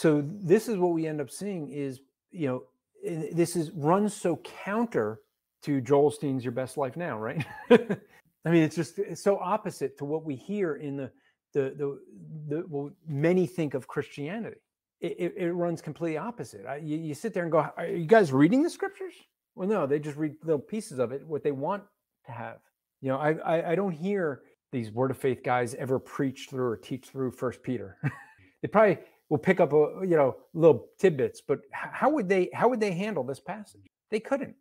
So this is what we end up seeing is, you know, eh, this is runs so counter to Joel Osteen's Your Best Life Now, right? I mean, it's just it's so opposite to what we hear in the the the, the well, many think of Christianity. It, it, it runs completely opposite. I, you, you sit there and go, "Are you guys reading the scriptures?" Well, no, they just read little pieces of it, what they want to have. You know, I I, I don't hear these word of faith guys ever preach through or teach through First Peter. they probably will pick up a you know little tidbits, but how would they how would they handle this passage? They couldn't.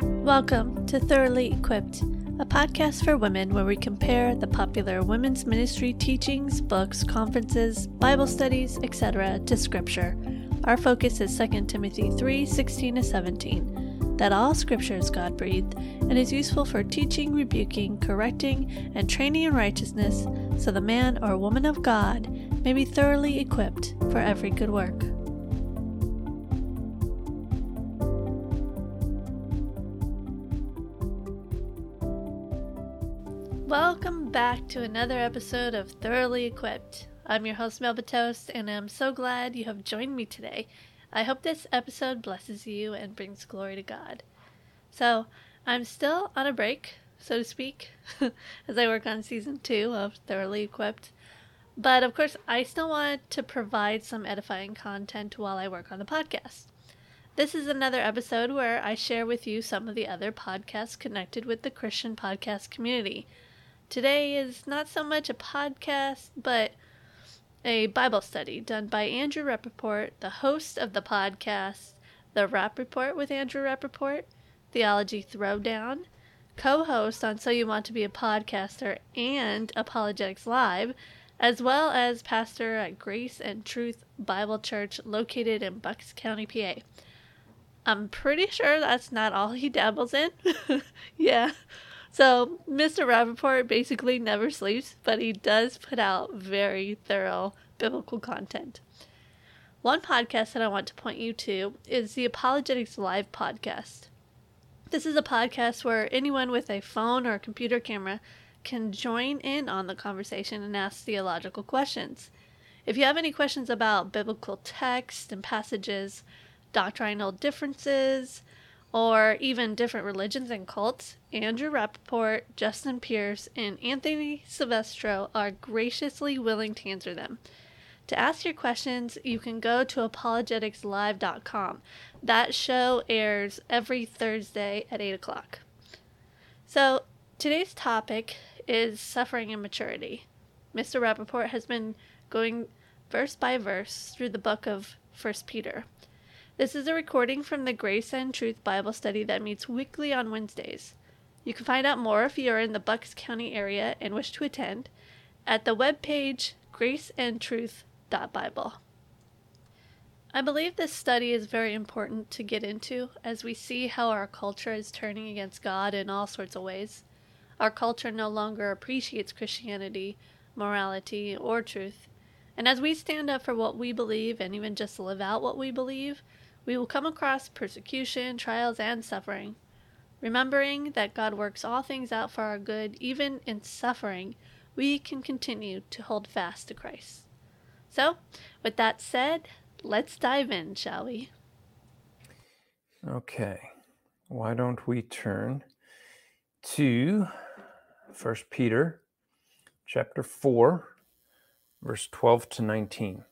Welcome to Thoroughly Equipped, a podcast for women where we compare the popular women's ministry teachings, books, conferences, Bible studies, etc. to Scripture. Our focus is 2 Timothy 3 16 to 17, that all Scripture is God breathed and is useful for teaching, rebuking, correcting, and training in righteousness, so the man or woman of God may be thoroughly equipped for every good work. Welcome back to another episode of Thoroughly Equipped. I'm your host, Melba Toast, and I'm so glad you have joined me today. I hope this episode blesses you and brings glory to God. So, I'm still on a break, so to speak, as I work on season two of Thoroughly Equipped. But of course, I still want to provide some edifying content while I work on the podcast. This is another episode where I share with you some of the other podcasts connected with the Christian podcast community. Today is not so much a podcast, but a Bible study done by Andrew Rappaport, the host of the podcast, The Rap Report with Andrew Rappaport, Theology Throwdown, co host on So You Want to Be a Podcaster and Apologetics Live, as well as pastor at Grace and Truth Bible Church located in Bucks County, PA. I'm pretty sure that's not all he dabbles in. yeah. So, Mr. Rappaport basically never sleeps, but he does put out very thorough biblical content. One podcast that I want to point you to is the Apologetics Live podcast. This is a podcast where anyone with a phone or a computer camera can join in on the conversation and ask theological questions. If you have any questions about biblical text and passages, doctrinal differences, or even different religions and cults, Andrew Rappaport, Justin Pierce, and Anthony Silvestro are graciously willing to answer them. To ask your questions, you can go to apologeticslive.com. That show airs every Thursday at 8 o'clock. So, today's topic is suffering and maturity. Mr. Rappaport has been going verse by verse through the book of First Peter. This is a recording from the Grace and Truth Bible study that meets weekly on Wednesdays. You can find out more if you are in the Bucks County area and wish to attend at the webpage graceandtruth.bible. I believe this study is very important to get into as we see how our culture is turning against God in all sorts of ways. Our culture no longer appreciates Christianity, morality, or truth. And as we stand up for what we believe and even just live out what we believe, we will come across persecution, trials, and suffering. Remembering that God works all things out for our good, even in suffering, we can continue to hold fast to Christ. So, with that said, let's dive in, shall we? Okay. Why don't we turn to First Peter chapter 4 verse 12 to 19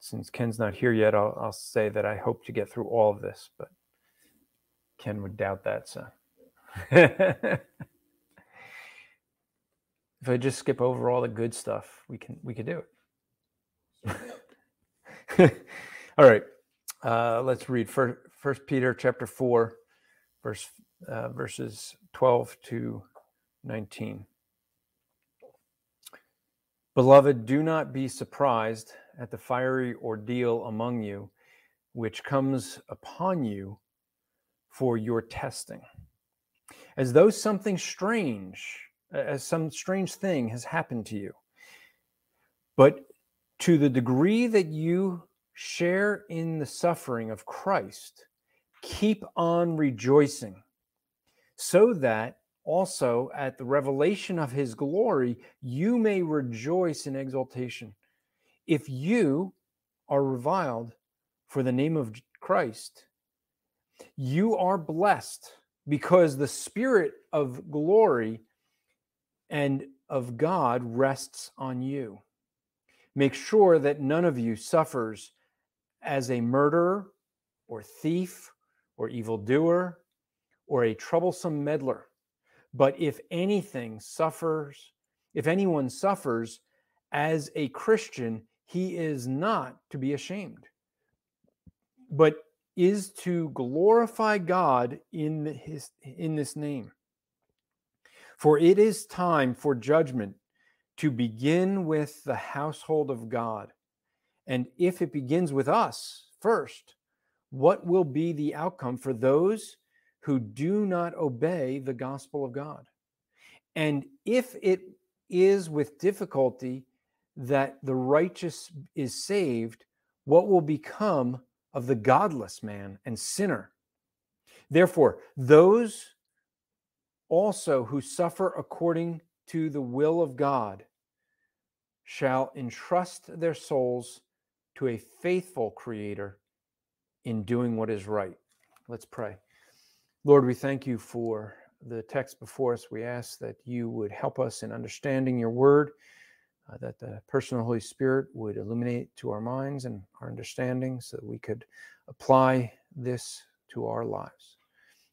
since Ken's not here yet, I'll, I'll say that I hope to get through all of this, but Ken would doubt that. So if I just skip over all the good stuff, we can we can do it. all right, uh, let's read First, First Peter chapter four, verse uh, verses twelve to nineteen. Beloved, do not be surprised at the fiery ordeal among you, which comes upon you for your testing, as though something strange, as some strange thing has happened to you. But to the degree that you share in the suffering of Christ, keep on rejoicing, so that also at the revelation of his glory, you may rejoice in exaltation. If you are reviled for the name of Christ, you are blessed because the spirit of glory and of God rests on you. Make sure that none of you suffers as a murderer or thief or evildoer or a troublesome meddler. But if anything suffers, if anyone suffers as a Christian, he is not to be ashamed, but is to glorify God in his in this name. For it is time for judgment to begin with the household of God. And if it begins with us first, what will be the outcome for those who do not obey the gospel of God? And if it is with difficulty that the righteous is saved, what will become of the godless man and sinner? Therefore, those also who suffer according to the will of God shall entrust their souls to a faithful creator in doing what is right. Let's pray. Lord, we thank you for the text before us. We ask that you would help us in understanding your word, uh, that the person of the Holy Spirit would illuminate to our minds and our understanding so that we could apply this to our lives.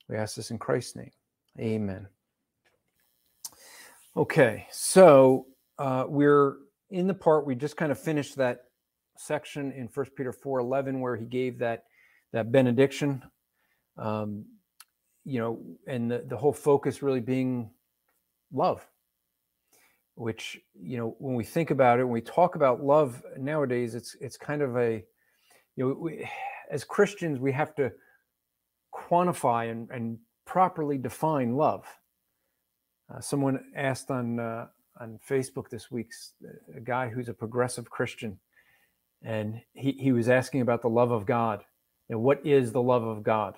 We ask this in Christ's name. Amen. Okay, so uh, we're in the part we just kind of finished that section in First Peter four eleven where he gave that that benediction. Um, you know, and the, the whole focus really being love, which you know when we think about it, when we talk about love nowadays, it's it's kind of a you know we, as Christians we have to quantify and, and properly define love. Uh, someone asked on uh, on Facebook this week, a guy who's a progressive Christian, and he, he was asking about the love of God and what is the love of God.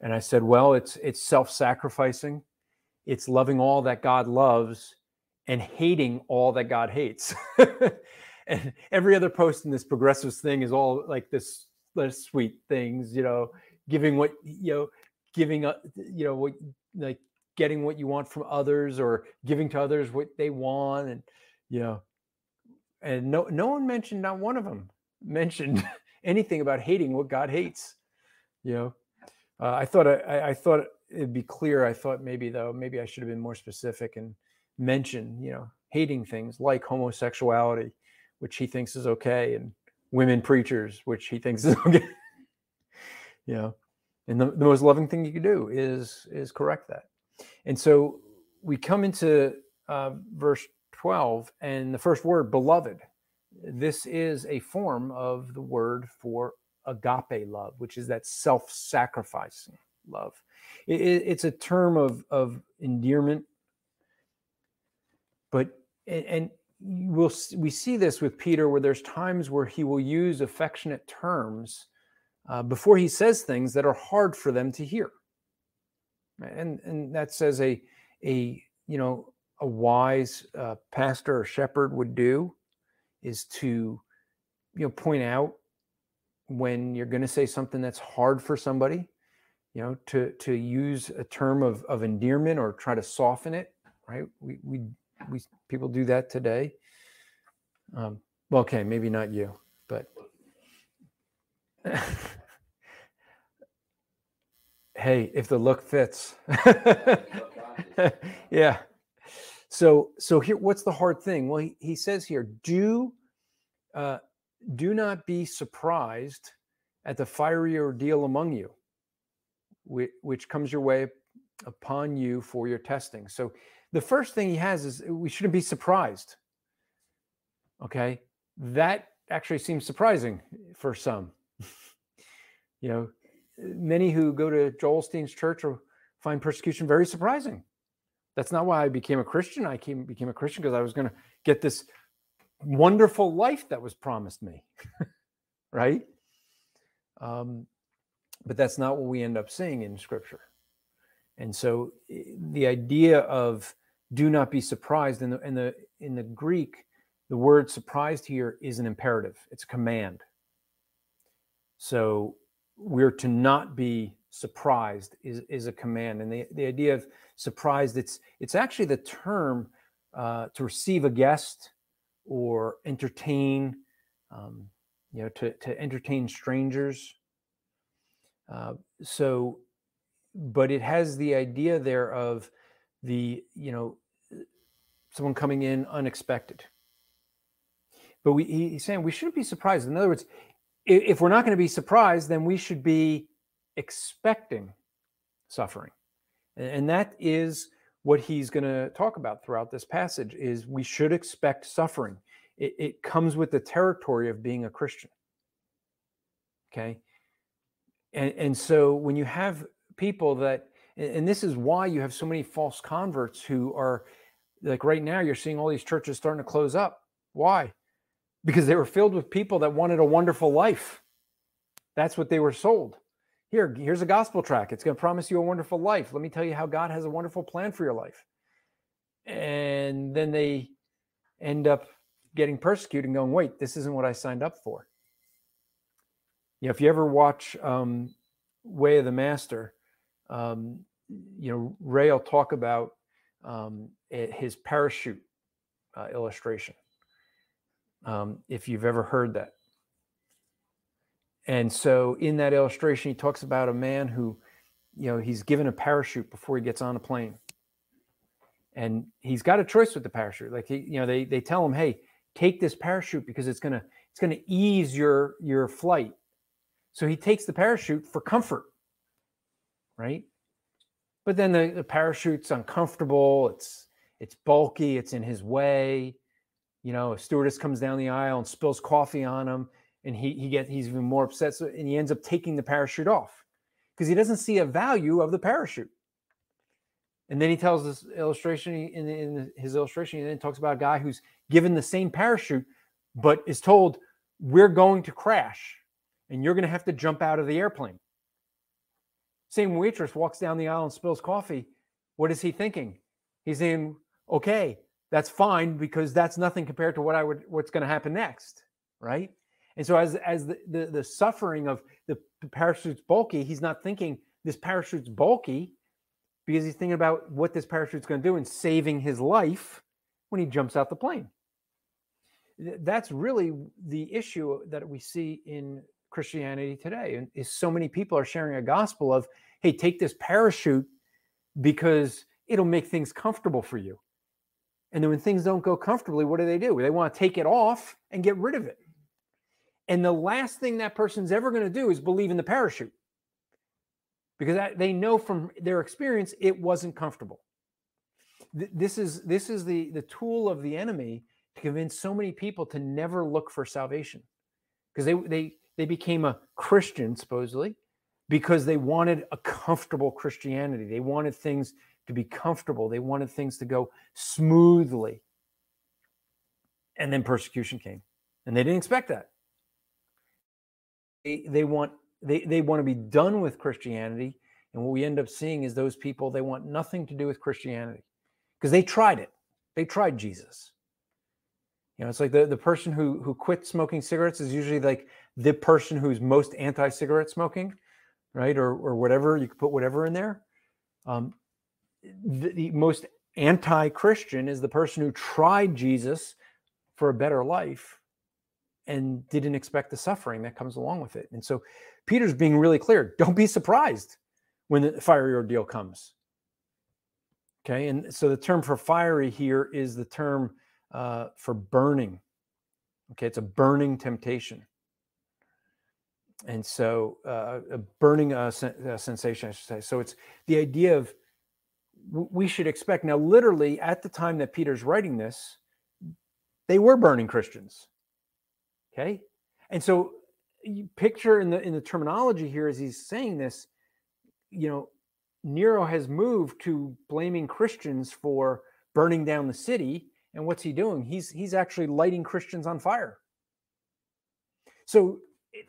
And I said, well, it's it's self-sacrificing, it's loving all that God loves, and hating all that God hates. and every other post in this progressive thing is all like this, this sweet things, you know, giving what you know, giving up, you know, what like getting what you want from others or giving to others what they want and you know and no no one mentioned not one of them mentioned anything about hating what god hates you know uh, i thought I, I thought it'd be clear i thought maybe though maybe i should have been more specific and mention you know hating things like homosexuality which he thinks is okay and women preachers which he thinks is okay you know and the, the most loving thing you can do is is correct that and so we come into uh, verse 12, and the first word, beloved. This is a form of the word for agape love, which is that self sacrificing love. It, it's a term of, of endearment, but, and we'll, we see this with Peter where there's times where he will use affectionate terms uh, before he says things that are hard for them to hear and and that says a a you know a wise uh, pastor or shepherd would do is to you know point out when you're going to say something that's hard for somebody you know to to use a term of of endearment or try to soften it right we we we people do that today um well okay maybe not you but hey, if the look fits. yeah. So so here, what's the hard thing? Well, he, he says here, do uh, do not be surprised at the fiery ordeal among you, which, comes your way upon you for your testing. So the first thing he has is we shouldn't be surprised. Okay, that actually seems surprising for some. you know, many who go to Joel Osteen's church or find persecution very surprising. That's not why I became a Christian. I came, became a Christian because I was going to get this wonderful life that was promised me, right? Um, but that's not what we end up seeing in Scripture. And so the idea of do not be surprised in the in the in the Greek, the word surprised here is an imperative. It's a command. So we're to not be surprised is, is a command. And the, the idea of surprised, it's it's actually the term uh, to receive a guest or entertain, um, you know, to, to entertain strangers. Uh, so, but it has the idea there of the, you know, someone coming in unexpected. But we, he's saying we shouldn't be surprised. In other words, if, if we're not going to be surprised, then we should be expecting suffering. And that is what he's going to talk about throughout this passage is we should expect suffering. It, it comes with the territory of being a Christian. Okay. And, and so when you have people that, and this is why you have so many false converts who are like right now, you're seeing all these churches starting to close up. Why? Because they were filled with people that wanted a wonderful life. That's what they were sold. Here, here's a gospel track. It's going to promise you a wonderful life. Let me tell you how God has a wonderful plan for your life. And then they end up getting persecuted and going, wait, this isn't what I signed up for. You know, if you ever watch um, Way of the Master, um, you know, Ray will talk about um, his parachute uh, illustration. Um, if you've ever heard that. And so in that illustration, he talks about a man who, you know, he's given a parachute before he gets on a plane. And he's got a choice with the parachute. Like he, you know, they they tell him, hey, take this parachute because it's gonna it's gonna ease your your flight. So he takes the parachute for comfort, right? But then the, the parachute's uncomfortable, it's it's bulky, it's in his way. You know, a stewardess comes down the aisle and spills coffee on him and he he gets he's even more upset. So, and he ends up taking the parachute off because he doesn't see a value of the parachute. And then he tells this illustration in, in his illustration, and then talks about a guy who's given the same parachute, but is told, We're going to crash and you're going to have to jump out of the airplane. Same waitress walks down the aisle and spills coffee. What is he thinking? He's saying, Okay, that's fine because that's nothing compared to what I would what's going to happen next. Right. And so as as the, the, the suffering of the parachute's bulky, he's not thinking this parachute's bulky because he's thinking about what this parachute's going to do and saving his life when he jumps out the plane. That's really the issue that we see in Christianity today. And is so many people are sharing a gospel of, hey, take this parachute because it'll make things comfortable for you. And then when things don't go comfortably, what do they do? They want to take it off and get rid of it. And the last thing that person's ever going to do is believe in the parachute because they know from their experience it wasn't comfortable. This is this is the the tool of the enemy to convince so many people to never look for salvation because they they they became a Christian supposedly because they wanted a comfortable Christianity. They wanted things to be comfortable. They wanted things to go smoothly. And then persecution came. And they didn't expect that they, want they, they want to be done with Christianity. And what we end up seeing is those people, they want nothing to do with Christianity because they tried it. They tried Jesus. You know, it's like the, the person who who quit smoking cigarettes is usually like the person who's most anti-cigarette smoking, right? Or or whatever. You could put whatever in there. Um, the, the most anti-Christian is the person who tried Jesus for a better life and didn't expect the suffering that comes along with it. And so Peter's being really clear don't be surprised when the fiery ordeal comes. Okay. And so the term for fiery here is the term uh, for burning. Okay. It's a burning temptation. And so uh, a burning uh, sen- uh, sensation, I should say. So it's the idea of we should expect. Now, literally, at the time that Peter's writing this, they were burning Christians Okay. And so you picture in the in the terminology here as he's saying this, you know, Nero has moved to blaming Christians for burning down the city. And what's he doing? He's he's actually lighting Christians on fire. So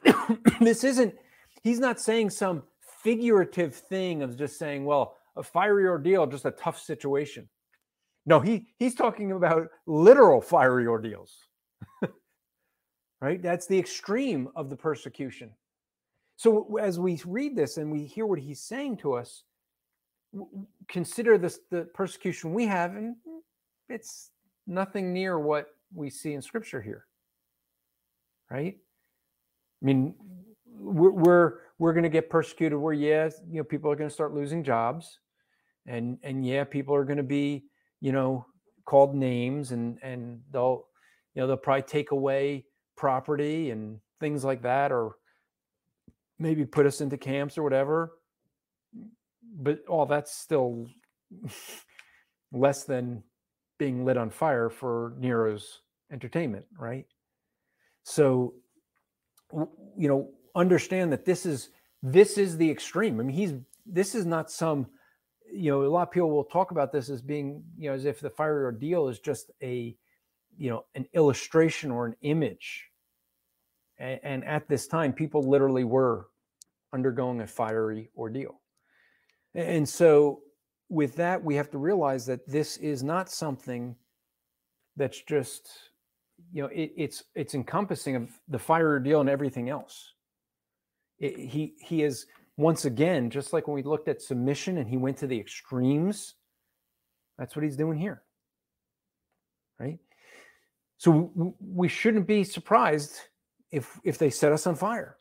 this isn't, he's not saying some figurative thing of just saying, well, a fiery ordeal, just a tough situation. No, he he's talking about literal fiery ordeals. right? That's the extreme of the persecution. So as we read this and we hear what he's saying to us, consider this the persecution we have, and it's nothing near what we see in scripture here. Right? I mean, we're we're, we're going to get persecuted where yeah, you know, people are going to start losing jobs and and yeah, people are going to be, you know, called names and and they'll you know, they'll probably take away property and things like that or maybe put us into camps or whatever but all that's still less than being lit on fire for Nero's entertainment, right? So, you know, understand that this is this is the extreme. I mean, he's this is not some, you know, a lot of people will talk about this as being, you know, as if the fiery ordeal is just a, you know, an illustration or an image. And, and at this time, people literally were undergoing a fiery ordeal. And so, with that, we have to realize that this is not something that's just, you know, it, it's it's encompassing of the fire ordeal and everything else. It, he he is once again just like when we looked at submission and he went to the extremes. That's what he's doing here, right? So we shouldn't be surprised if if they set us on fire.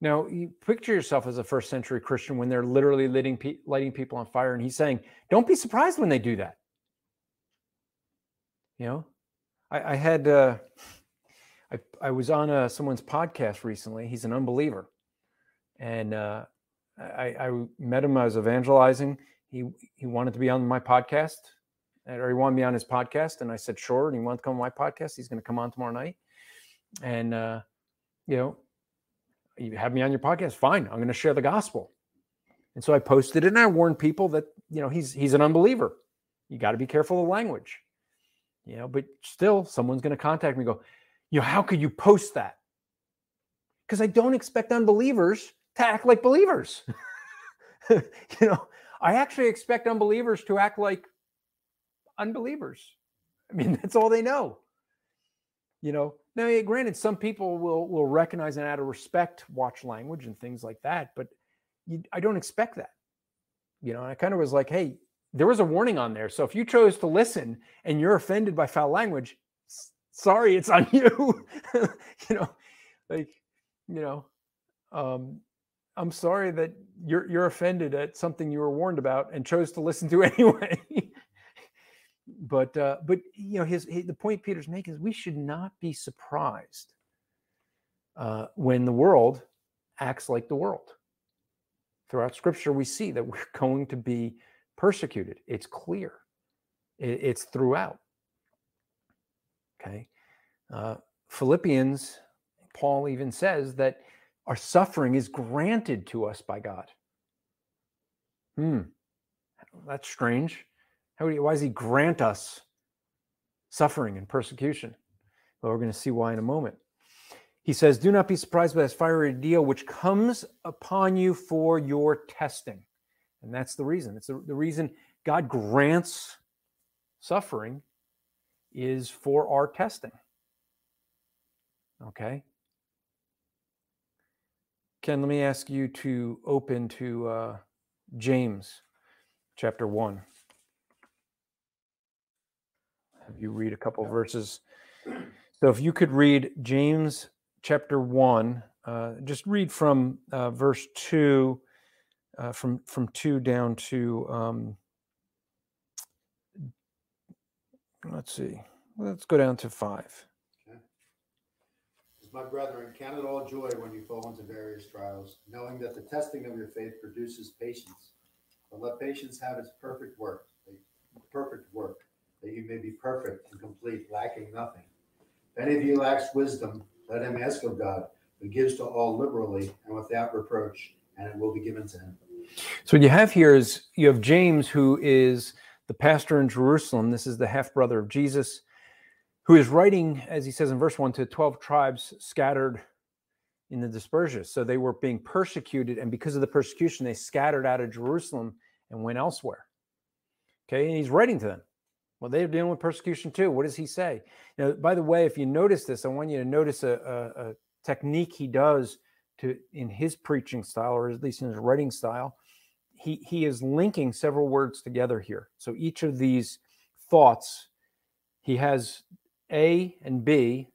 Now, you picture yourself as a first century Christian when they're literally lighting, lighting people on fire, and he's saying, "Don't be surprised when they do that." You know, I, I had uh, I, I was on uh, someone's podcast recently. He's an unbeliever, and uh, I, I met him. I was evangelizing. He he wanted to be on my podcast, or he wanted me on his podcast, and I said sure. And he wanted to come on my podcast. He's going to come on tomorrow night, and uh, you know you have me on your podcast fine i'm going to share the gospel. And so i posted it and i warned people that you know he's he's an unbeliever. You got to be careful of language. You know but still someone's going to contact me go you know how could you post that? Because i don't expect unbelievers to act like believers. You know i actually expect unbelievers to act like unbelievers. I mean that's all they know. You know now, granted, some people will will recognize and out of respect watch language and things like that, but you, I don't expect that. You know, I kind of was like, hey, there was a warning on there. So if you chose to listen and you're offended by foul language, sorry, it's on you. you know, like, you know, um, I'm sorry that you're you're offended at something you were warned about and chose to listen to anyway but uh, but you know his, his, the point Peter's making is we should not be surprised uh, when the world acts like the world. Throughout Scripture, we see that we're going to be persecuted. It's clear. It, it's throughout. Okay, uh, Philippians, Paul even says that our suffering is granted to us by God. Hmm, that's strange how do you, why does he grant us suffering and persecution? Well, we're going to see why in a moment. He says, Do not be surprised by this fiery deal which comes upon you for your testing. And that's the reason. It's the, the reason God grants suffering is for our testing. Okay? Ken, let me ask you to open to uh, James chapter 1 have you read a couple verses. So if you could read James chapter 1, uh, just read from uh, verse 2, uh, from, from 2 down to, um, let's see, let's go down to 5. My brethren, count it all joy when you fall into various trials, knowing that the testing of your faith produces patience. But let patience have its perfect work, perfect work, that you may be perfect and complete, lacking nothing. If any of you lacks wisdom, let him ask of God, who gives to all liberally and without reproach, and it will be given to him. So what you have here is you have James, who is the pastor in Jerusalem. This is the half brother of Jesus, who is writing, as he says in verse one, to twelve tribes scattered in the dispersion. So they were being persecuted, and because of the persecution, they scattered out of Jerusalem and went elsewhere. Okay, and he's writing to them. Well, they're dealing with persecution too. What does he say? Now, by the way, if you notice this, I want you to notice a, a, a technique he does to in his preaching style, or at least in his writing style. He he is linking several words together here. So each of these thoughts, he has A and B,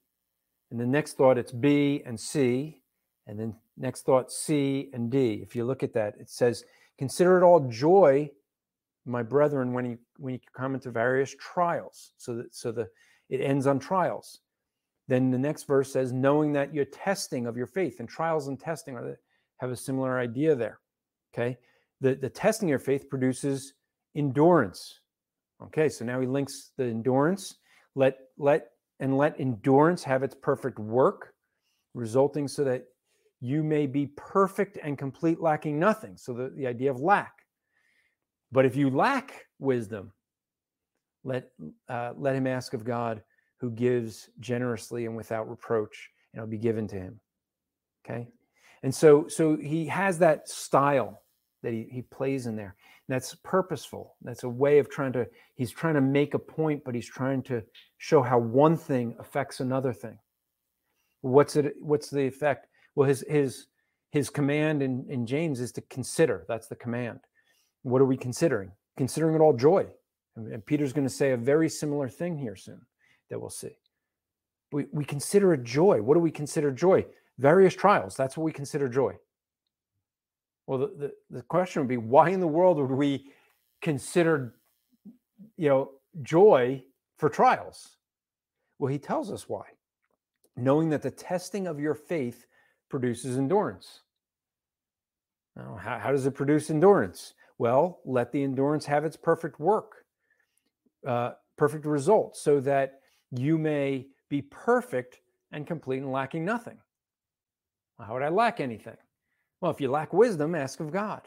and the next thought it's B and C, and then next thought C and D. If you look at that, it says, "Consider it all joy." My brethren when you when you come into various trials so that so the it ends on trials. Then the next verse says knowing that your testing of your faith and trials and testing are have a similar idea there okay? The the testing of your faith produces endurance okay? So now he links the endurance. Let let and let endurance have its perfect work resulting so that you may be perfect and complete lacking nothing. So the, the idea of lack but if you lack wisdom, let uh, let him ask of God, who gives generously and without reproach, and it'll be given to him. Okay, and so so he has that style that he, he plays in there. And that's purposeful. That's a way of trying to. He's trying to make a point, but he's trying to show how one thing affects another thing. What's it? What's the effect? Well, his his his command in, in James is to consider. That's the command. What are we considering? Considering it all joy. And Peter's going to say a very similar thing here soon that we'll see. We, we consider it joy. What do we consider joy? Various trials. That's what we consider joy. Well, the, the, the question would be why in the world would we consider, you know, joy for trials? Well, he tells us why. Knowing that the testing of your faith produces endurance. Now, how, how does it produce endurance? Well, let the endurance have its perfect work, uh, perfect result, so that you may be perfect and complete and lacking nothing. How would I lack anything? Well, if you lack wisdom, ask of God,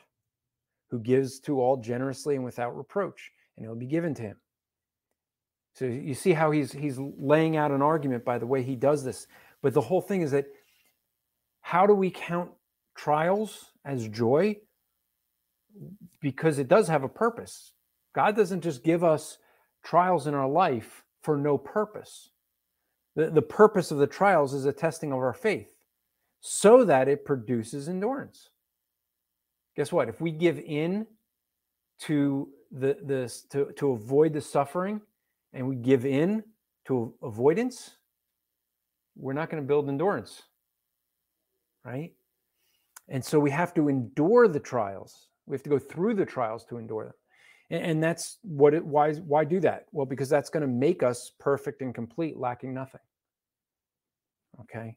who gives to all generously and without reproach, and it will be given to him. So you see how he's he's laying out an argument by the way he does this. But the whole thing is that how do we count trials as joy? Because it does have a purpose. God doesn't just give us trials in our life for no purpose. The, the purpose of the trials is a testing of our faith so that it produces endurance. Guess what? If we give in to the this to, to avoid the suffering and we give in to avoidance, we're not going to build endurance. Right? And so we have to endure the trials we have to go through the trials to endure them. And, and that's what it why why do that? Well, because that's going to make us perfect and complete, lacking nothing. Okay.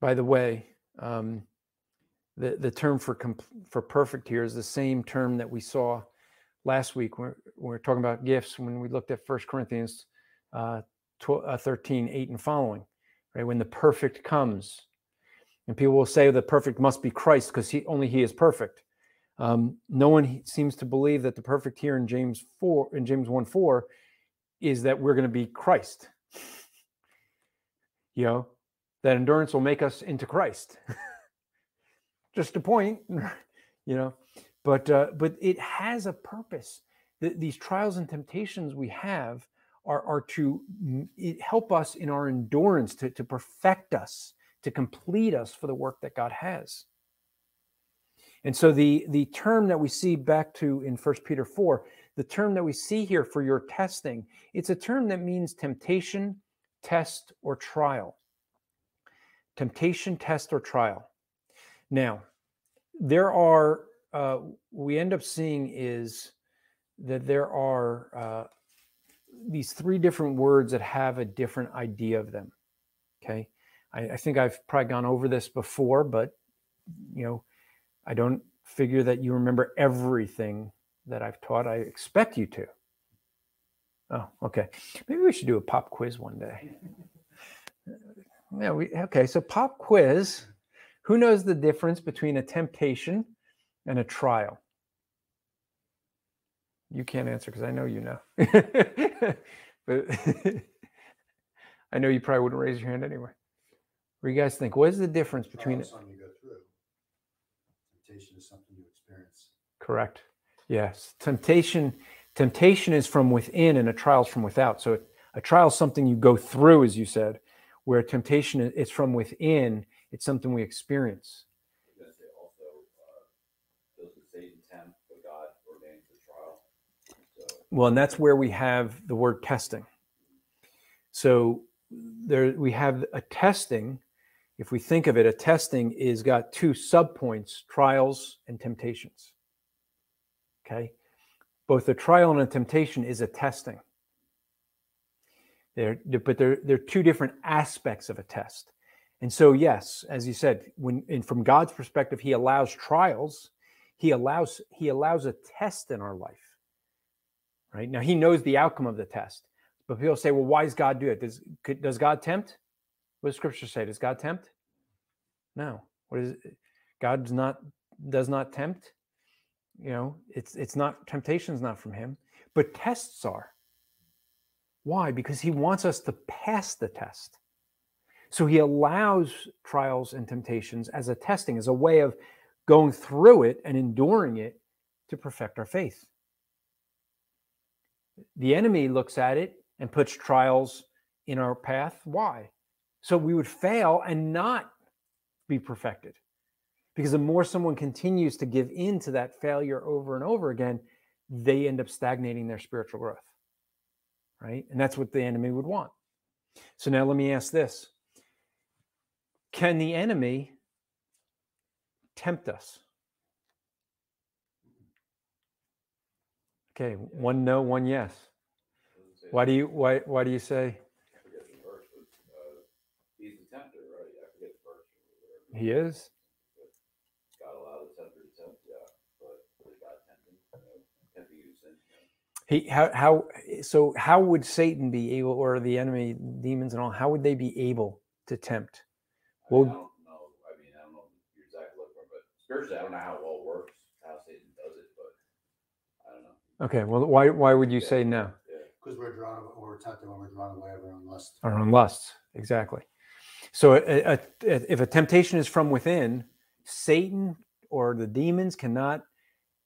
By the way, um, the the term for comp- for perfect here is the same term that we saw last week when we were talking about gifts when we looked at First Corinthians uh, 12, uh, 13, 8 and following, right? When the perfect comes, and people will say the perfect must be Christ because he only he is perfect. Um, no one seems to believe that the perfect here in James four in James one four is that we're going to be Christ. you know that endurance will make us into Christ. Just a point, you know. But uh, but it has a purpose. The, these trials and temptations we have are are to help us in our endurance to to perfect us to complete us for the work that God has. And so the, the term that we see back to in First Peter 4, the term that we see here for your testing, it's a term that means temptation, test, or trial. Temptation, test, or trial. Now, there are, uh, we end up seeing is that there are uh, these three different words that have a different idea of them. Okay. I, I think I've probably gone over this before, but you know, I don't figure that you remember everything that I've taught. I expect you to. Oh, okay. Maybe we should do a pop quiz one day. Yeah, we okay. So pop quiz. Who knows the difference between a temptation and a trial? You can't answer because I know you know. but I know you probably wouldn't raise your hand anyway. What do you guys think? What is the difference between Trial it? is something you go through. Temptation is something you experience. Correct. Yes. Temptation temptation is from within and a trial is from without. So a trial is something you go through, as you said, where temptation i- is from within. It's something we experience. I was gonna say also, uh, does the Satan tempt, but God ordains the trial? So, Well, and that's where we have the word testing. So there we have a testing. If we think of it, a testing is got two subpoints, trials and temptations. Okay. Both a trial and a temptation is a testing. They're, they're- but they're, they're two different aspects of a test. And so, yes, as you said, when and from God's perspective, He allows trials. He allows He allows a test in our life right now he knows the outcome of the test but people say well why does god do it does could, does god tempt what does scripture say? Does god tempt? No. What is god does not does not tempt you know? It's it's not temptation's not from him but tests are. Why? Because he wants us to pass the test. So he allows trials and temptations as a testing as a way of going through it and enduring it to perfect our faith. The enemy looks at it and puts trials in our path. Why? So we would fail and not be perfected. Because the more someone continues to give in to that failure over and over again, they end up stagnating their spiritual growth. Right? And that's what the enemy would want. So now let me ask this Can the enemy tempt us? Okay, one no, one yes. Why do you why why do you say I forget the verse, but, uh, he's the tempter, right? I forget the verse. Or whatever. he is? God allowed the tempter to yeah, but was God tempting, you know, tempting you to sin, you know? He how how so how would Satan be able or the enemy demons and all how would they be able to tempt? I mean, Well- I don't know, I mean, I don't know your exact look for but spiritually, I don't know how it all works, how Satan does it, but I don't know. Okay, well why why would you Yeah. say no? Yeah, Because we're drawn, we're tempted when we're drawn away of our own lust. Our own lusts, exactly. So a, a, a- if a temptation is from within, Satan or the demons cannot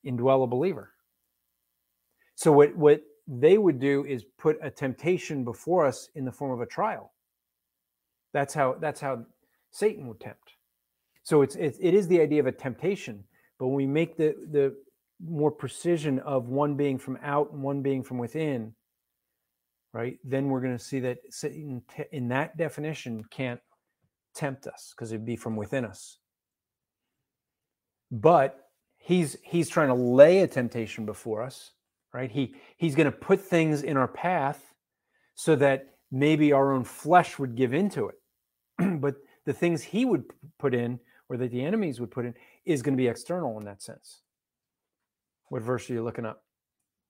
indwell a believer. So what what they would do is put a temptation before us in the form of a trial. That's how that's how Satan would tempt. So it's it, it is the idea of a temptation, but when we make the the more precision of one being from out and one being from within, right? Then we're going to see that Satan, in that definition, can't tempt us because it'd be from within us. But he's he's trying to lay a temptation before us, right? He he's going to put things in our path so that maybe our own flesh would give into it. but the things he would put in, or that the enemies would put in, is going to be external in that sense. What verse are you looking up?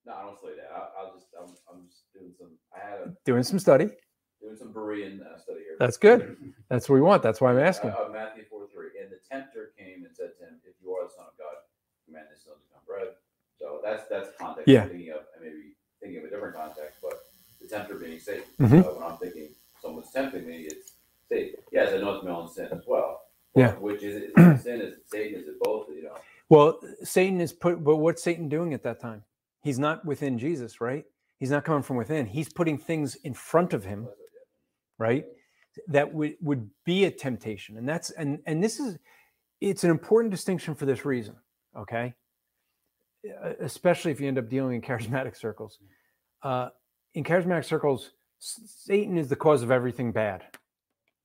no, I don't say that, I, I'll just, I'm, I'm just doing some, I had a, Doing some study. Doing some Berean uh, study here. That's good. That's what we want. That's why I'm asking. Uh, uh, Matthew 4 3. And the tempter came and said to him, If you are the Son of God, command this stone to become bread. So that's that's context Yeah. I'm thinking of, and maybe thinking of a different context, but the tempter being Satan. Mhm. So when I'm thinking someone's tempting me, it's Satan. Yes, I know it's my own sin as well. Yeah. Which is it? Is it sin? Is it Satan? Is it both? You know. Well, Satan is put, but what's Satan doing at that time? He's not within Jesus, right? He's not coming from within. He's putting things in front of him, right? That would would be a temptation, and that's and and this is it's an important distinction for this reason, okay? Especially if you end up dealing in charismatic circles. Uh, in charismatic circles, Satan is the cause of everything bad.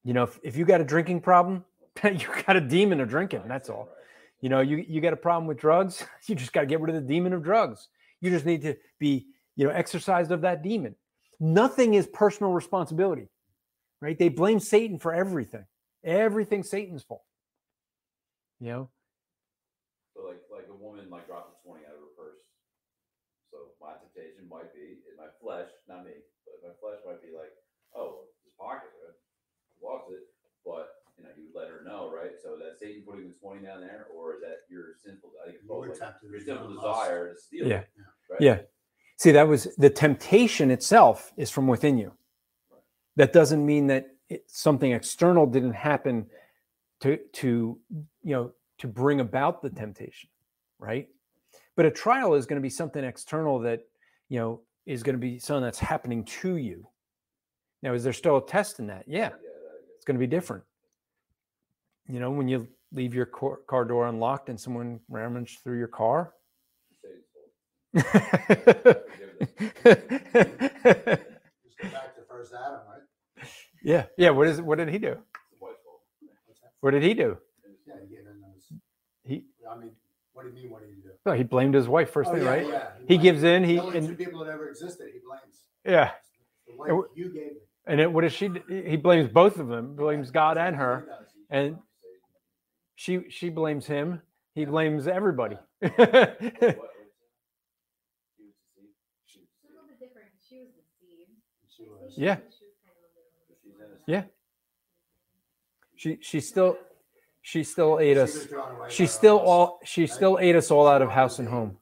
You know, if, if you got a drinking problem, you got a demon of drinking. That's all. You know, you you got a problem with drugs, you just got to get rid of the demon of drugs. You just need to be, you know, exercised of that demon. Nothing is personal responsibility, right? They blame Satan for everything. Everything Satan's fault. You know, So like like a woman like dropped a twenty out of her purse. So my temptation might be in my flesh, not me, but my flesh might be like, oh, this pocket it, lost it, but you know, you would let her know, right? So that Satan putting the twenty down there, or is that your sinful? I think You both like, your with sinful desire to steal. Yeah. it, Right? Yeah. See, that was the temptation itself is from within you. That doesn't mean that it, something external didn't happen to to you know to bring about the temptation, right? But a trial is going to be something external that you know is going to be something that's happening to you. Now, is there still a test in that? Yeah, it's going to be different. You know, when you leave your car, car door unlocked and someone rummaged through your car. Just go back to first Adam, right? yeah, yeah. What is? What did he do? the wife's fault. What's that? What did he do? Yeah, you gave him those. He I mean, what do you mean? What did you do? well, he blamed his wife first Oh, thing, yeah, right? Yeah, He blames- gives in. He The only two people that ever existed, he blames. yeah, The wife you gave me. and it, what does she? He blames both of them. Blames God and her. And she she blames him. He blames everybody. What- what's that? She was deceived. She was It's a little bit different. She was the seed. She was. Yeah. She was kind of a little deceived. She's innocent. Yeah. she she still she still ate us. She still all she still ate us all out of house and home.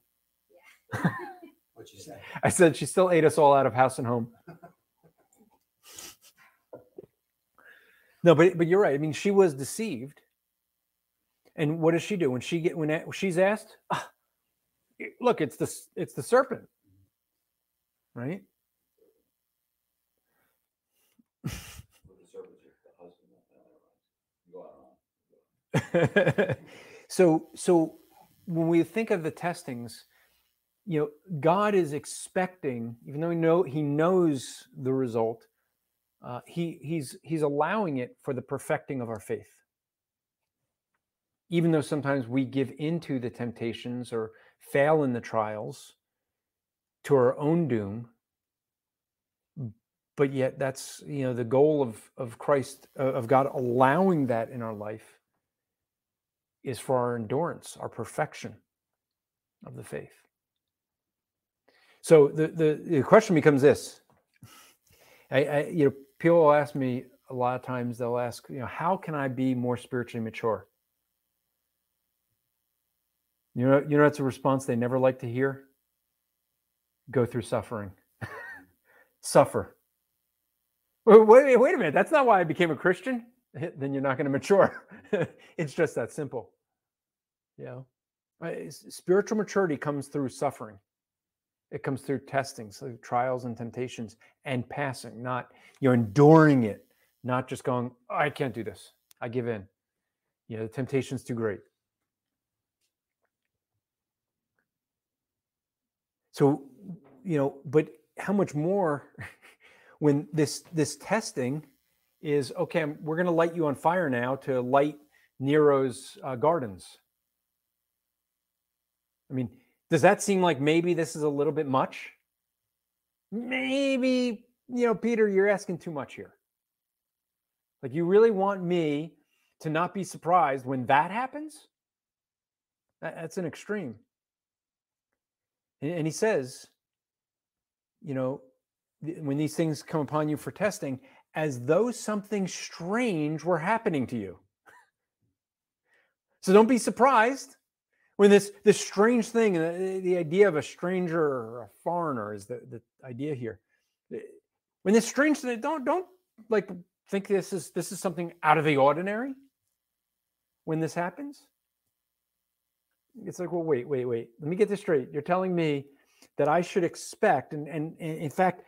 What you say? I said she still ate us all out of house and home. No, but but you're right. I mean, she was deceived. And what does she do when she get when she's asked? "Ah, look, it's the it's the serpent, right? With the servants, the husband, no, never mind. Go on, on. so so when we think of the testings, you know, God is expecting, even though he know he knows the result, uh, he he's he's allowing it for the perfecting of our faith. Even though sometimes we give into the temptations or fail in the trials to our own doom, but yet that's you know the goal of of Christ uh, of God allowing that in our life is for our endurance, our perfection of the faith. So the the, the question becomes this: I, I you know people will ask me a lot of times they'll ask you know how can I be more spiritually mature? You know you know that's a response they never like to hear. Go through suffering. Suffer. Wait, wait, wait a minute. That's not why I became a Christian. Then you're not going to mature. it's just that simple. Uh, spiritual maturity comes through suffering. It comes through testing, so trials and temptations, and passing. Not you're enduring it, not just going, "Oh, I can't do this. I give in. You know, the temptation's too great. So, you know, but how much more when this this testing is okay? We're going to light you on fire now to light Nero's uh, gardens. I mean, does that seem like maybe this is a little bit much? Maybe, you know, Peter, you're asking too much here. Like, you really want me to not be surprised when that happens? That's an extreme. And, he says, you know, when these things come upon you for testing, as though something strange were happening to you. So don't be surprised when this this strange thing, the, the idea of a stranger or a foreigner is the, the idea here. When this strange thing, don't don't like think this is this is something out of the ordinary when this happens. It's like, well, wait, wait, wait. Let me get this straight. You're telling me that I should expect and and, and in fact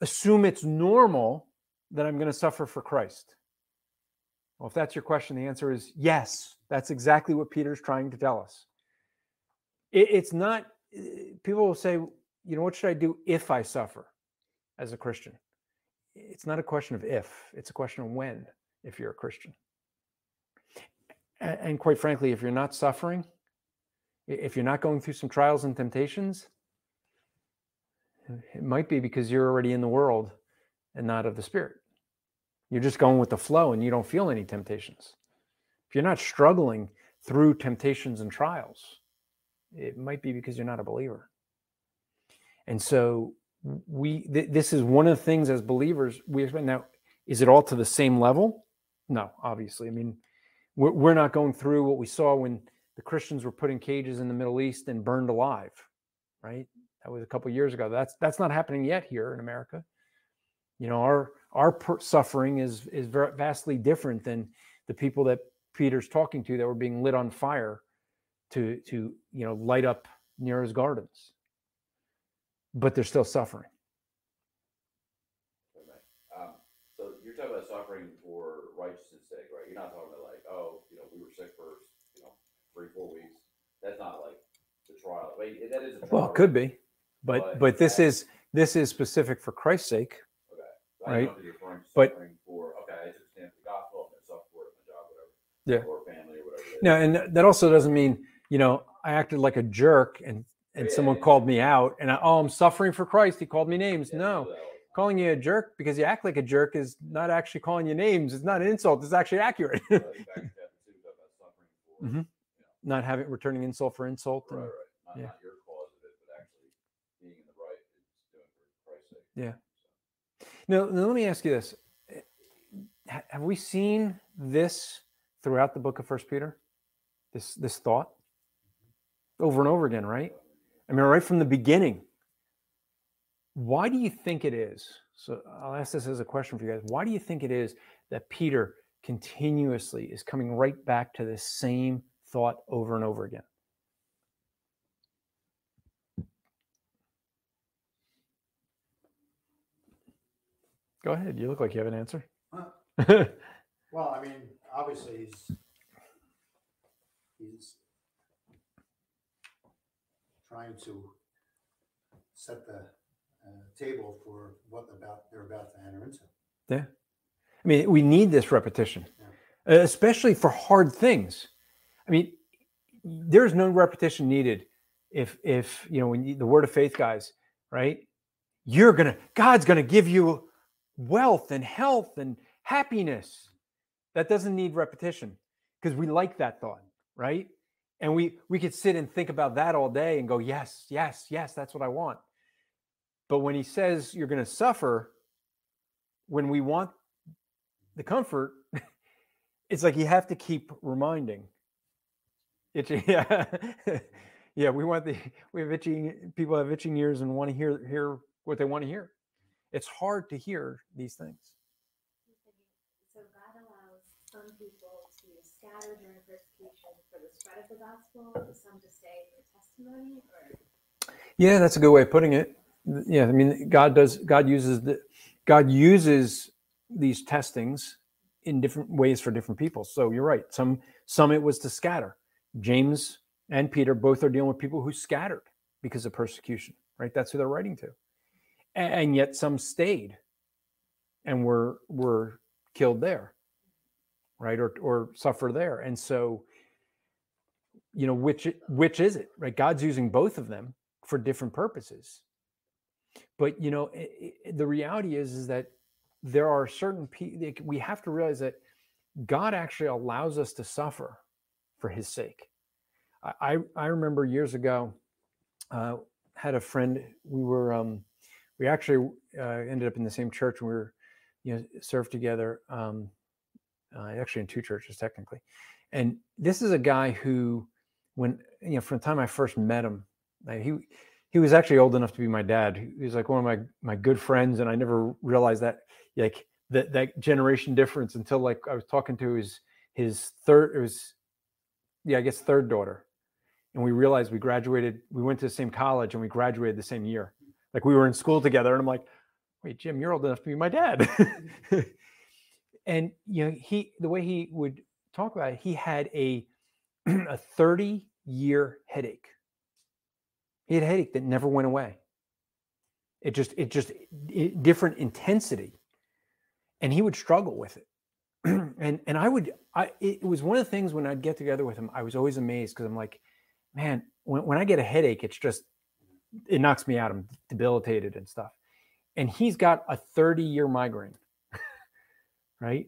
assume it's normal that I'm going to suffer for Christ. Well, if that's your question, the answer is yes. That's exactly what Peter's trying to tell us. It, it's not, people will say, you know, what should I do if I suffer as a Christian? It's not a question of if, it's a question of when, if you're a Christian. A- And, quite frankly, if you're not suffering, if you're not going through some trials and temptations, it might be because you're already in the world and not of the Spirit. You're just going with the flow and you don't feel any temptations. If you're not struggling through temptations and trials, it might be because you're not a believer. And so we th- this is one of the things as believers we expect now is it all to the same level? No, obviously. I mean, we're, we're not going through what we saw when the Christians were put in cages in the Middle East and burned alive, right? That was a couple years ago. That's that's not happening yet here in America. You know, our our per- suffering is is ver- vastly different than the people that Peter's talking to that were being lit on fire to to you know light up Nero's gardens. But they're still suffering. Um, so you're talking about suffering for righteousness' sake, right? You're not talking about like, oh, you know, we were sick for, you know, three, four weeks. That's not like the trial. Wait, that is a trial. Well, it could be, but But but this is this is specific for Christ's sake. Okay. I right? know that you're referring to But- for, okay, I just the gospel, I'm gonna suffer for it, my job, whatever. Yeah. Or family or whatever. it is. No, and that also doesn't mean you know I acted like a jerk and and Yeah, someone yeah. called me out and I, oh I'm suffering for Christ. He called me names. No, so calling you a jerk because you act like a jerk is not actually calling you names. It's not an insult. It's actually accurate. back in chapter two, talk about suffering for, Mhm. not having returning insult for insult. Right, and- right. Not, yeah. not your cause of it, but actually being in the right is doing for Christ's sake. Yeah. Now, now let me ask you this: Eh, Have we seen this throughout the book of First Peter? This this thought over and over again, right? I mean, right from the beginning. Why do you think it is? So I'll ask this as a question for you guys. Why do you think it is that Peter continuously is coming right back to this same thought over and over again? Go ahead. You look like you have an answer. Huh. Well, I mean, obviously he's he's trying to set the uh, table for what about they're about to enter into. Yeah. I mean, we need this repetition, uh, especially for hard things. I mean, there's no repetition needed if if you know when you, the word of faith guys, right? You're gonna God's gonna give you wealth and health and happiness. That doesn't need repetition because we like that thought, right? And we we could sit and think about that all day and go, yes, yes, yes, that's what I want. But when he says you're going to suffer, when we want the comfort, it's like you have to keep reminding. Itchy, yeah, yeah. We want the we have itching people have itching ears and want to hear hear what they want to hear. It's hard to hear these things. So God allows some people to scatter during persecution for the spread of the gospel, some to stay for testimony, or Yeah, that's a good way of putting it. Yeah, I mean, God does. God uses the. God uses these testings in different ways for different people. So you're right. Some some it was to scatter. James and Peter both are dealing with people who scattered because of persecution. Right. That's who they're writing to. And, yet some stayed, and were were killed there. Right, or or suffer there. And so, you know, which which is it? Right. God's using both of them for different purposes but you know i i the reality is is that there are certain people we have to realize that god actually allows us to suffer for his sake i i, I remember years ago uh, had a friend we were um we actually uh, ended up in the same church and we were you know served together um uh, actually in two churches technically and this is a guy who when you know from the time i first met him like he he was actually old enough to be my dad. He was like one of my my good friends, and I never realized that like that that generation difference until like I was talking to his his third it was yeah I guess third daughter, and we realized we graduated. We went to the same college and we graduated the same year. Like we were in school together, and I'm like, wait, Jim, you're old enough to be my dad. and you know he the way he would talk about it, he had a a 30 year headache he had a headache that never went away. It just, it just, it, different intensity, and he would struggle with it. and and I would, I it was one of the things when I'd get together with him, I was always amazed because I'm like, man, when when I get a headache, it's just, it knocks me out. I'm debilitated and stuff. And he's got a 30 year migraine, right?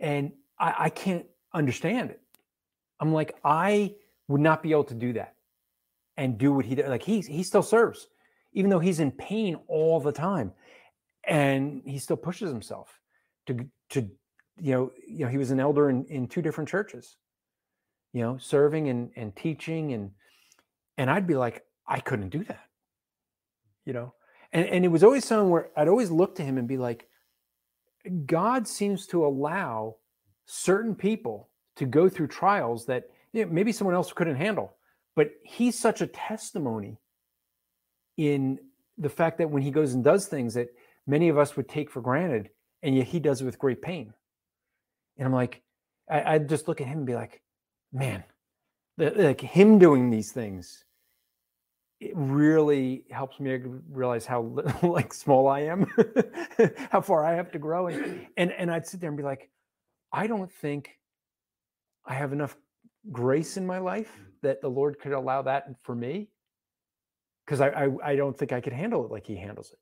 And I, I can't understand it. I'm like, I would not be able to do that and do what he did. Like he he still serves, even though he's in pain all the time, and he still pushes himself to to you know you know he was an elder in in two different churches, you know, serving and and teaching and and I'd be like I couldn't do that, you know, and and it was always something where I'd always look to him and be like, God seems to allow certain people to go through trials that you know, maybe someone else couldn't handle. But he's such a testimony in the fact that when he goes and does things that many of us would take for granted, and yet he does it with great pain. And I'm like, I, I'd just look at him and be like, man, the, like him doing these things, it really helps me realize how like small I am, how far I have to grow. And, and and I'd sit there and be like, I don't think I have enough grace in my life mm-hmm. that the Lord could allow that for me. Because I, I I don't think I could handle it like he handles it.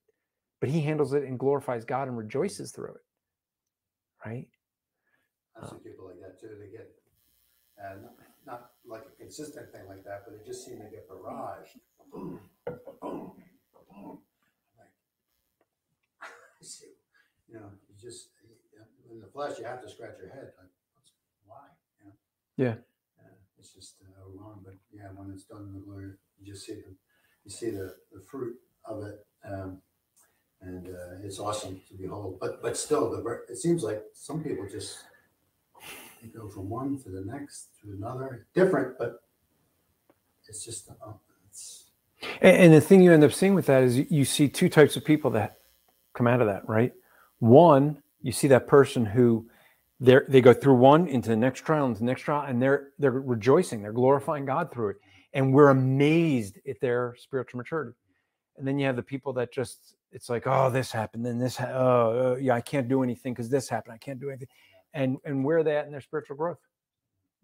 But he handles it and glorifies God and mm-hmm. rejoices through it. Right? I uh see people like that too. They get, uh, not, not like a consistent thing like that, but they just seem to get barraged. Boom, boom, boom. Like, I see, you know, you just in the flesh, you have to scratch your head. Like, what's, why? You know? Yeah. Uh, it's just uh, wrong. But yeah, when it's done in the glory, you just see the you see the, the fruit of it. Um, and uh, it's awesome to behold. But but still, the it seems like some people just they go from one to the next to another, different, but it's just uh, it's And, and the thing you end up seeing with that is you- see two types of people that come out of that, right? One, you see that person who they they go through one into the next trial, into the next trial, and they're they're rejoicing, they're glorifying God through it, and we're amazed at their spiritual maturity. And then you have the people that just it's like, oh, this happened, then this, ha- oh, uh, yeah, I can't do anything because this happened, I can't do anything, and and where are they at in their spiritual growth?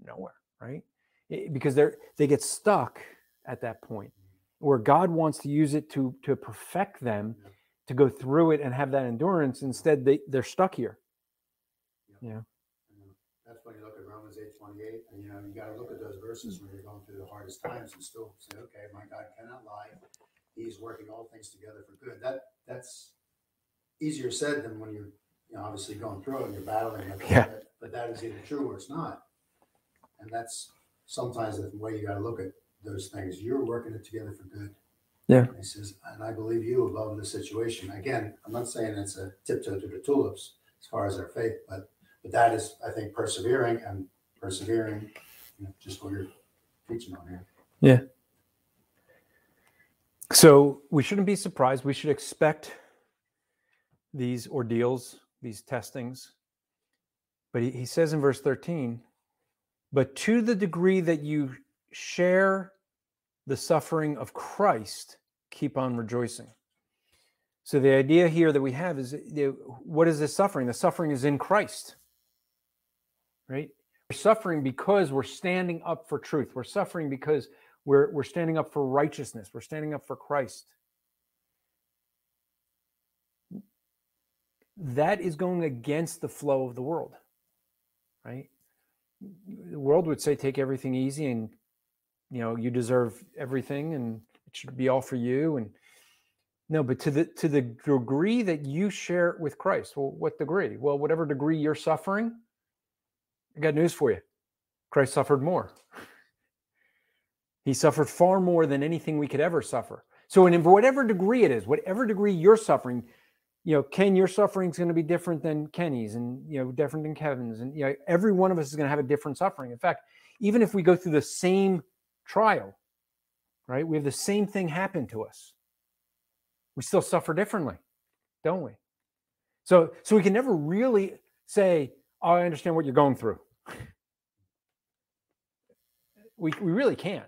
Nowhere, right? It- because they're they get stuck at that point where God wants to use it to to perfect them, Yeah. to go through it and have that endurance. Instead, they they're stuck here. Yeah. know, that's when you look at Romans eight twenty eight, and you know you got to look at those verses when you're going through the hardest times and still say, okay, my God cannot lie. He's working all things together for good. That that's easier said than when you're you know obviously going through it and you're battling it. Yeah. But, but that is either true or it's not, and that's sometimes the way you got to look at those things. You're working it together for good. Yeah. And he says, and I believe you above the situation. Again, I'm not saying it's a tiptoe to the tulips as far as our faith, but but that is, I think, persevering and persevering, you know, just what you're teaching on here. Yeah. So we shouldn't be surprised. We should expect these ordeals, these testings. But he, he says in verse 13, but to the degree that you share the suffering of Christ, keep on rejoicing. So the idea here that we have is what is this suffering? The suffering is in Christ, right? We're suffering because we're standing up for truth. We're suffering because we're, we're standing up for righteousness. We're standing up for Christ. That is going against the flow of the world, right? The world would say, take everything easy and, you know, you deserve everything and it should be all for you. And no, but to the to the degree that you share it with Christ, well, what degree? Well, whatever degree you're suffering, I got news for you. Christ suffered more. He suffered far more than anything we could ever suffer. So, in whatever degree it is, whatever degree you're suffering, you know, Ken, your suffering is going to be different than Kenny's, and you know, different than Kevin's, and you know, every one of us is going to have a different suffering. In fact, even if we go through the same trial, right, we have the same thing happen to us. We still suffer differently, don't we? So, so we can never really say, "Oh, I understand what you're going through." We we really can't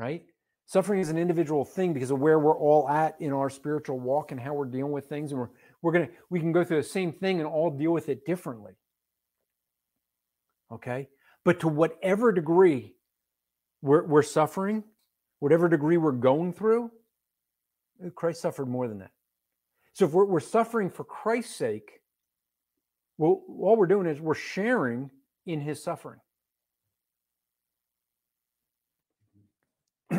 right? Suffering is an individual thing because of where we're all at in our spiritual walk and how we're dealing with things. And we're we're gonna we can go through the same thing and all deal with it differently. Okay. But to whatever degree we're we're suffering, whatever degree we're going through, Christ suffered more than that. So if we're, we're suffering for Christ's sake, well, all we're doing is we're sharing in his suffering. uh,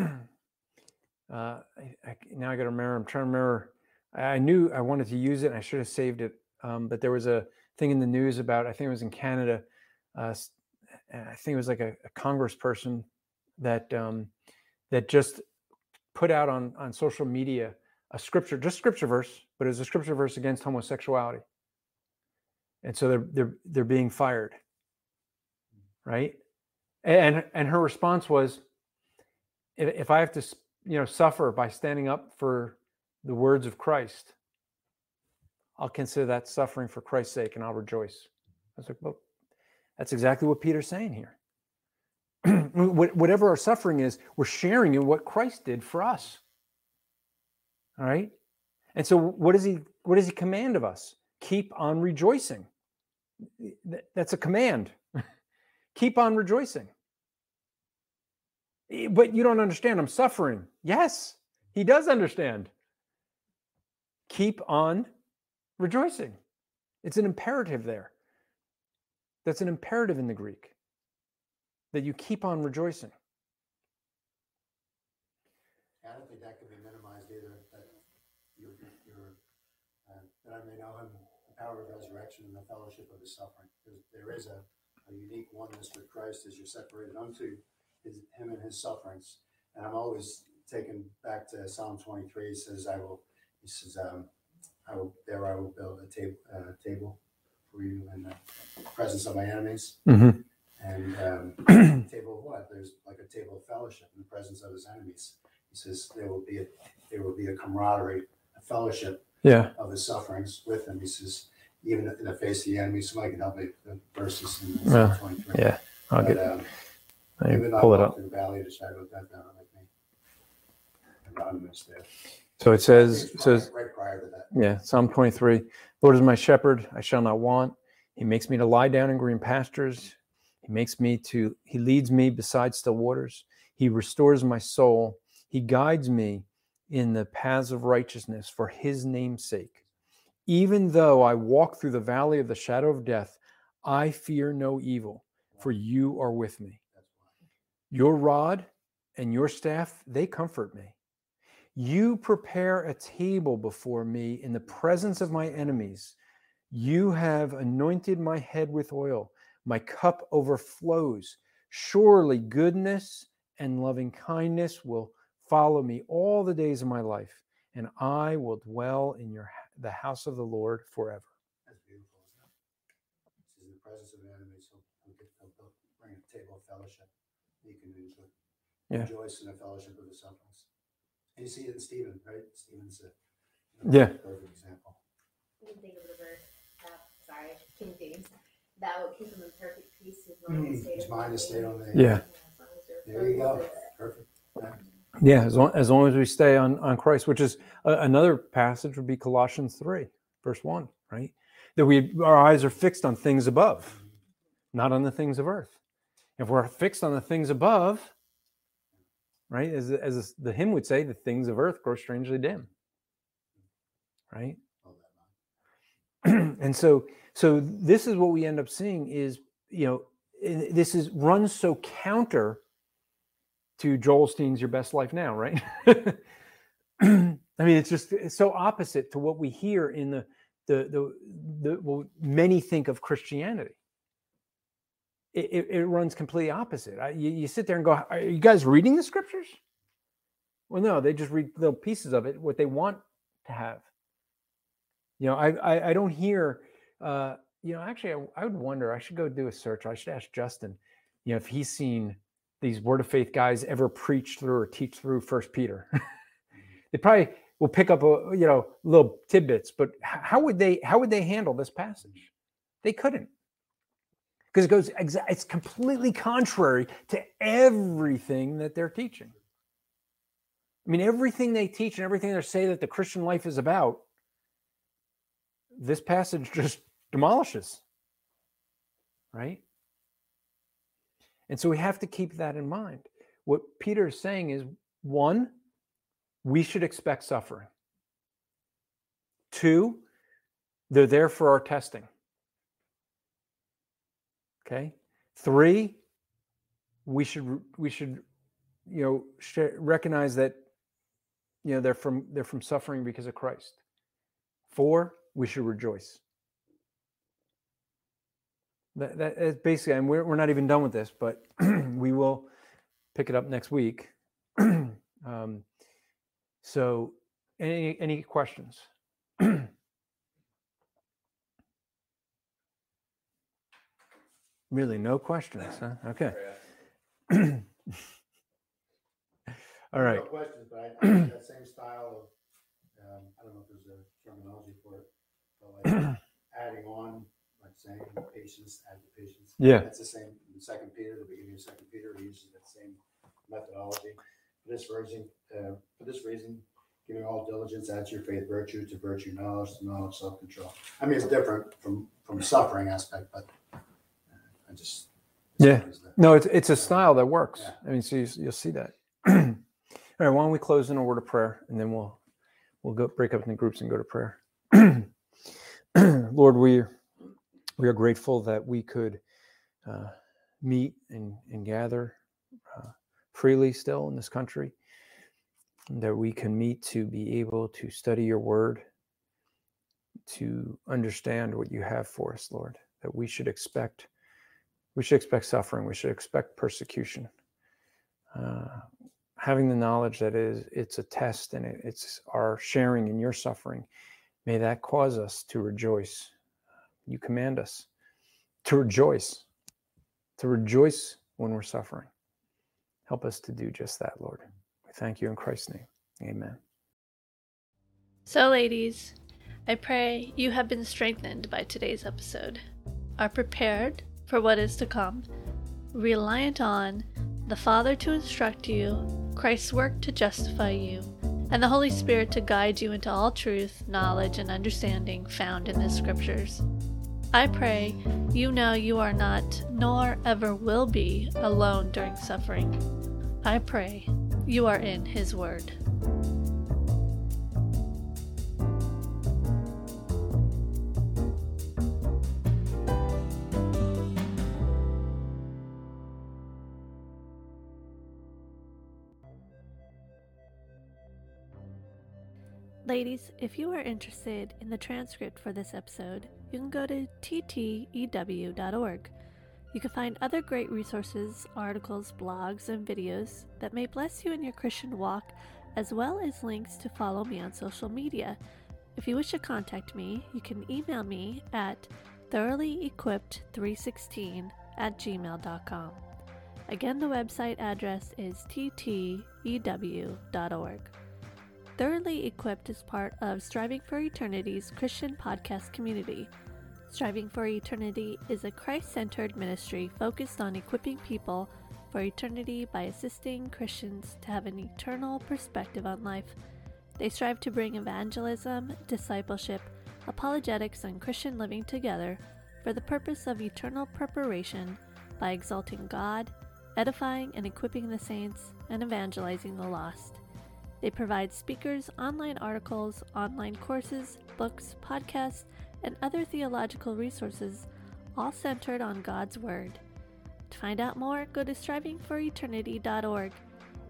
I, I, now I got to remember. I'm trying to remember. I, knew I wanted to use it. And I should have saved it. Um, but there was a thing in the news about. I think it was in Canada. Uh, I think it was like a, a congressperson that um, that just put out on on social media a scripture, just scripture verse, but it was a scripture verse against homosexuality. and so they're they're they're being fired. Right? And and her response was if, i have to you know suffer by standing up for the words of christ i'll consider that suffering for christ's sake and i'll rejoice. I was like well that's exactly what peter's saying here whatever our suffering is we're sharing in what christ did for us. All right? And so what does he what does he command of us? Keep on rejoicing. That's a command. Keep on rejoicing. Eh, but you don't understand i'm suffering. Yes he does understand. Keep on rejoicing. It's an imperative there. That's an imperative in the greek that you keep on rejoicing I don't think that can be minimized either, that you're, you're, uh, that I may know him, the power of resurrection and the fellowship of his suffering. Because there is a, a unique oneness with Christ as you're separated unto his, him and his sufferings. And I'm always taken back to Psalm twenty-three, he says, I will, he says, um, I will, there I will build a table, uh, table for you in the presence of my enemies. mm-hmm. And, um, table of what? There's like a table of fellowship in the presence of his enemies. He says there will be a there will be a camaraderie, a fellowship yeah of his sufferings with him. He says even in the face of the enemy. Somebody can help me the verses in Yeah, Psalm 23. yeah i'll But, get um, I even pull it up the valley of the shadow of death, not like me. Anonymous there. so it says it says right prior to that. Yeah, Psalm 23. Lord is my shepherd, I shall not want. He makes me to lie down in green pastures. He makes me to, he leads me beside still waters. He restores my soul. He guides me in the paths of righteousness for his name's sake. Even though I walk through the valley of the shadow of death, I fear no evil, for you are with me. Your rod and your staff, they comfort me. You prepare a table before me in the presence of my enemies. You have anointed my head with oil. My cup overflows. Surely goodness and loving kindness will follow me all the days of my life, and I will dwell in your the house of the Lord forever. That's beautiful, isn't it? This is in the presence of the enemies. He'll, he'll, get, he'll, he'll bring a table of fellowship. You can enjoy, Yeah. rejoice in the fellowship of the sufferings. And you see it in Stephen, right? Stephen's a Yeah. perfect example. You think of the verse, uh, sorry, King James. Thou would keep him in perfect peace whose mind Mm, stayed His mind is stayed on the. Yeah. as long as you're There you go. Perfect. Yeah. Yeah, as long as, long as we stay on, on Christ, which is uh, another passage would be Colossians 3, verse 1, right? That we our eyes are fixed on things above, not on the things of earth. If we're fixed on the things above, right, as, as the hymn would say, the things of earth grow strangely dim, right? And so so this is what we end up seeing is you know this is runs so counter to Joel Osteen's Your Best Life Now, right? I mean, it's just it's so opposite to what we hear in the the the, the what many think of Christianity. It, it, it runs completely opposite. I, you, you sit there and go, "Are you guys reading the scriptures?" Well, no, they just read little pieces of it, what they want to have. You know, I I, I don't hear. Uh, you know, actually, I, I would wonder. I should go do a search. I should ask Justin. You know, if he's seen these Word of Faith guys ever preach through or teach through First Peter. they probably will pick up a you know little tidbits, but how would they how would they handle this passage? They couldn't because it goes exa- it's completely contrary to everything that they're teaching. I mean, everything they teach and everything they say that the Christian life is about, this passage just demolishes. Right? And so we have to keep that in mind. What Peter is saying is one, we should expect suffering. Two, they're there for our testing. Okay? Three, we should we should you know sh- recognize that you know they're from they're from suffering because of Christ. Four, we should rejoice. That, that is basically, and we're, we're not even done with this, but we will pick it up next week. um, so, any any questions? Really, no questions, huh? Okay. All right. No questions, but I, I that same style of, um, I don't know if there's a terminology for it, like adding on, like saying patience, add the patience. Yeah. That's the same, in Second Peter, the beginning of Second Peter, he uses that same methodology. For this reason, uh, for this reason, giving all diligence, add to your faith virtue, to virtue knowledge, to knowledge self-control. I mean, it's different from, from the suffering aspect, but uh, I just. Yeah. No, it's it's a style that works. Yeah. I mean, so you, you'll see that. All right, why don't we close in a word of prayer, and then we'll we'll go break up into groups and go to prayer. Lord, we we are grateful that we could uh, meet and and gather uh, freely still in this country, that we can meet to be able to study Your Word, to understand what You have for us, Lord. That we should expect we should expect suffering we should expect persecution uh, having the knowledge that is it's a test and it, it's our sharing in your suffering may that cause us to rejoice. You command us to rejoice to rejoice when we're suffering. Help us to do just that lord. We thank you in christ's name. Amen. So, ladies, I pray you have been strengthened by today's episode, are prepared for what is to come, reliant on the Father to instruct you, Christ's work to justify you, and the Holy Spirit to guide you into all truth, knowledge, and understanding found in the Scriptures. I pray you know you are not, nor ever will be, alone during suffering. I pray you are in His Word. Ladies, if you are interested in the transcript for this episode, you can go to ttew.org. You can find other great resources, articles, blogs, and videos that may bless you in your Christian walk, as well as links to follow me on social media. If you wish to contact me, you can email me at thoroughly-equipped316 at gmail.com. Again, the website address is ttew.org. Thoroughly Equipped is part of Striving for Eternity's Christian podcast community. Striving for Eternity is a Christ centered ministry focused on equipping people for eternity by assisting Christians to have an eternal perspective on life. They strive to bring evangelism, discipleship, apologetics, and Christian living together for the purpose of eternal preparation by exalting God, edifying and equipping the saints, and evangelizing the lost. They provide speakers, online articles, online courses, books, podcasts, and other theological resources, all centered on God's Word. To find out more, go to strivingforeternity.org.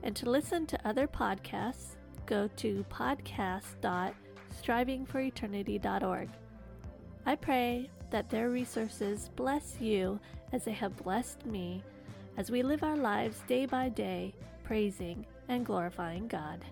And to listen to other podcasts, go to podcast.strivingforeternity.org. I pray that their resources bless you as they have blessed me as we live our lives day by day, praising and glorifying God.